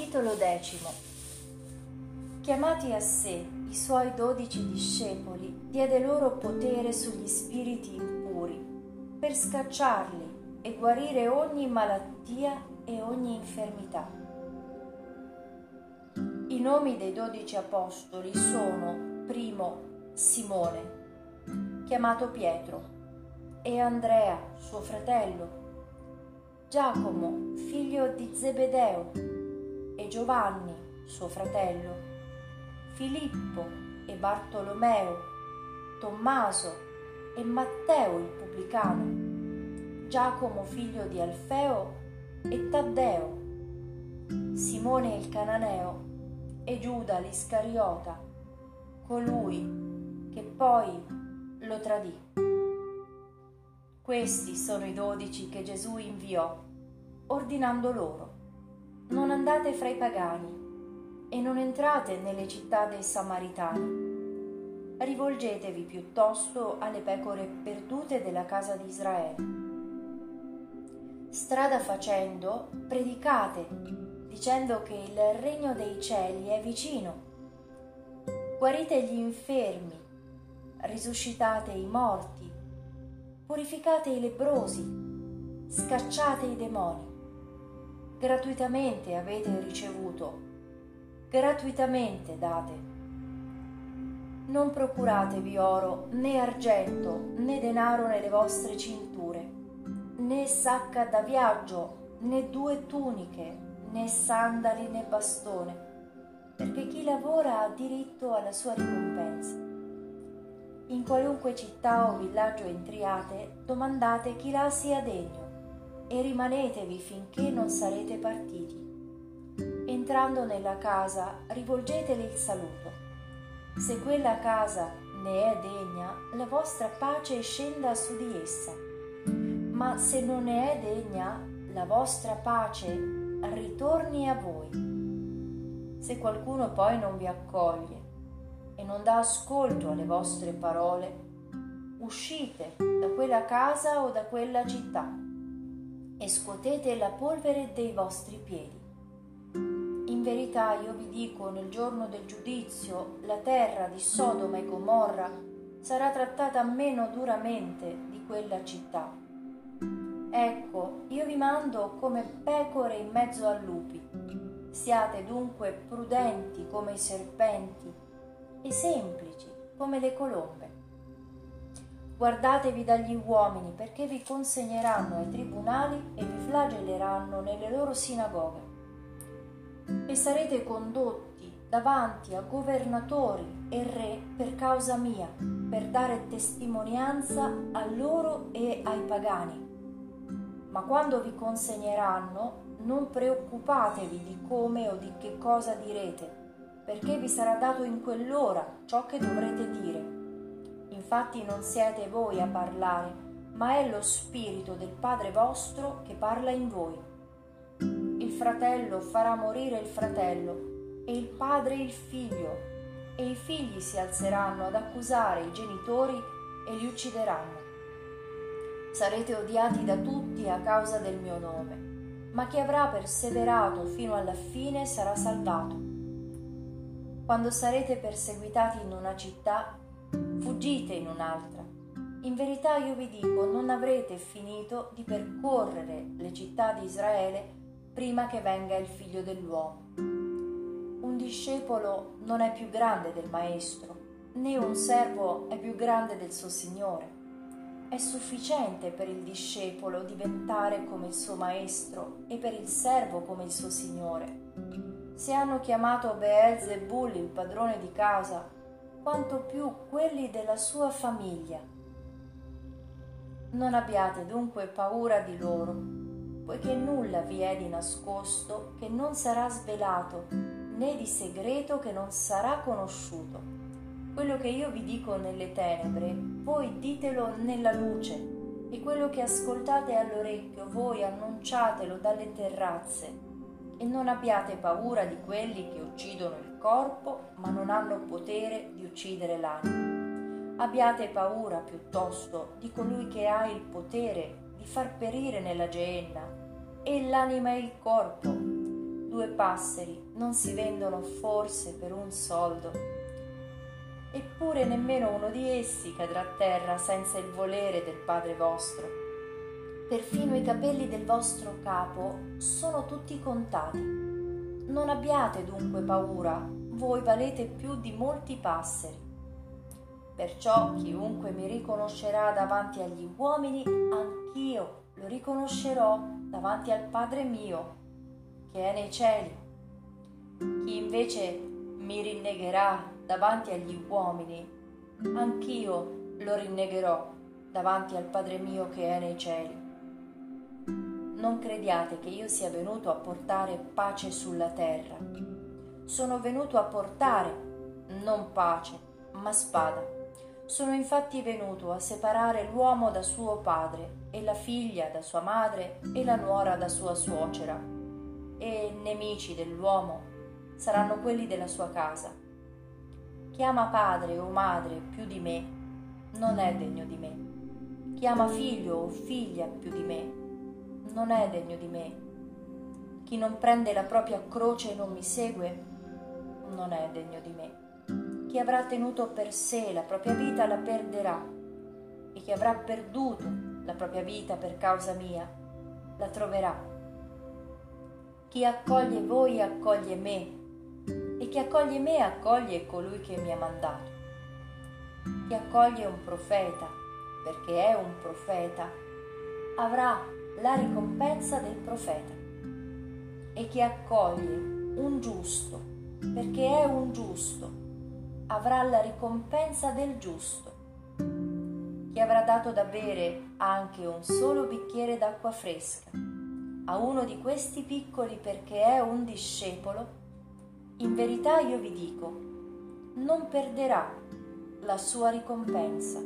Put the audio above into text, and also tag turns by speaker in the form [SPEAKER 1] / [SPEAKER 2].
[SPEAKER 1] Capitolo decimo Chiamati a sé i suoi dodici discepoli, diede loro potere sugli spiriti impuri, per scacciarli e guarire ogni malattia e ogni infermità. I nomi dei dodici apostoli sono, primo, Simone, chiamato Pietro, e Andrea, suo fratello, Giacomo, figlio di Zebedeo, e Giovanni, suo fratello, Filippo e Bartolomeo, Tommaso e Matteo il pubblicano, Giacomo figlio di Alfeo e Taddeo, Simone il cananeo e Giuda l'Iscariota, colui che poi lo tradì. Questi sono i dodici che Gesù inviò, ordinando loro, non andate fra i pagani e non entrate nelle città dei Samaritani. Rivolgetevi piuttosto alle pecore perdute della casa di Israele. Strada facendo, predicate, dicendo che il regno dei cieli è vicino. Guarite gli infermi, risuscitate i morti, purificate i lebrosi, scacciate i demoni. Gratuitamente avete ricevuto, gratuitamente date. Non procuratevi oro né argento né denaro nelle vostre cinture, né sacca da viaggio né due tuniche né sandali né bastone, perché chi lavora ha diritto alla sua ricompensa. In qualunque città o villaggio entriate, domandate chi là sia degno e rimanetevi finché non sarete partiti. Entrando nella casa, rivolgetele il saluto. Se quella casa ne è degna, la vostra pace scenda su di essa. Ma se non ne è degna, la vostra pace ritorni a voi. Se qualcuno poi non vi accoglie, e non dà ascolto alle vostre parole, uscite da quella casa o da quella città e scuotete la polvere dei vostri piedi. In verità io vi dico, nel giorno del giudizio, la terra di Sodoma e Gomorra sarà trattata meno duramente di quella città. Ecco, io vi mando come pecore in mezzo a lupi. Siate dunque prudenti come i serpenti e semplici come le colombe. Guardatevi dagli uomini perché vi consegneranno ai tribunali e vi flagelleranno nelle loro sinagoghe. E sarete condotti davanti a governatori e re per causa mia, per dare testimonianza a loro e ai pagani. Ma quando vi consegneranno, non preoccupatevi di come o di che cosa direte perché vi sarà dato in quell'ora ciò che dovrete dire. Infatti non siete voi a parlare, ma è lo Spirito del Padre vostro che parla in voi. Il fratello farà morire il fratello e il padre il figlio, e i figli si alzeranno ad accusare i genitori e li uccideranno. Sarete odiati da tutti a causa del mio nome, ma chi avrà perseverato fino alla fine sarà salvato. Quando sarete perseguitati in una città, fuggite in un'altra. In verità io vi dico, non avrete finito di percorrere le città di Israele prima che venga il figlio dell'uomo. Un discepolo non è più grande del maestro, né un servo è più grande del suo Signore. È sufficiente per il discepolo diventare come il suo maestro e per il servo come il suo Signore se hanno chiamato Beelzebul il padrone di casa, quanto più quelli della sua famiglia. Non abbiate dunque paura di loro, poiché nulla vi è di nascosto che non sarà svelato, né di segreto che non sarà conosciuto. Quello che io vi dico nelle tenebre, voi ditelo nella luce, e quello che ascoltate all'orecchio, voi annunciatelo dalle terrazze e non abbiate paura di quelli che uccidono il corpo ma non hanno potere di uccidere l'anima. Abbiate paura piuttosto di colui che ha il potere di far perire nella geenna e l'anima e il corpo due passeri non si vendono forse per un soldo? Eppure nemmeno uno di essi cadrà a terra senza il volere del Padre vostro. Perfino i capelli del vostro capo sono tutti contati. Non abbiate dunque paura, voi valete più di molti passeri. Perciò chiunque mi riconoscerà davanti agli uomini, anch'io lo riconoscerò davanti al Padre mio che è nei cieli. Chi invece mi rinnegherà davanti agli uomini, anch'io lo rinnegherò davanti al Padre mio che è nei cieli. Non crediate che io sia venuto a portare pace sulla terra. Sono venuto a portare non pace, ma spada. Sono infatti venuto a separare l'uomo da suo padre e la figlia da sua madre e la nuora da sua suocera e nemici dell'uomo saranno quelli della sua casa. Chi ama padre o madre più di me non è degno di me. Chi ama figlio o figlia più di me non è degno di me. Chi non prende la propria croce e non mi segue non è degno di me. Chi avrà tenuto per sé la propria vita la perderà e chi avrà perduto la propria vita per causa mia la troverà. Chi accoglie voi accoglie me e chi accoglie me accoglie colui che mi ha mandato. Chi accoglie un profeta perché è un profeta avrà la ricompensa del profeta e chi accoglie un giusto perché è un giusto avrà la ricompensa del giusto. Chi avrà dato da bere anche un solo bicchiere d'acqua fresca a uno di questi piccoli perché è un discepolo, in verità io vi dico, non perderà la sua ricompensa.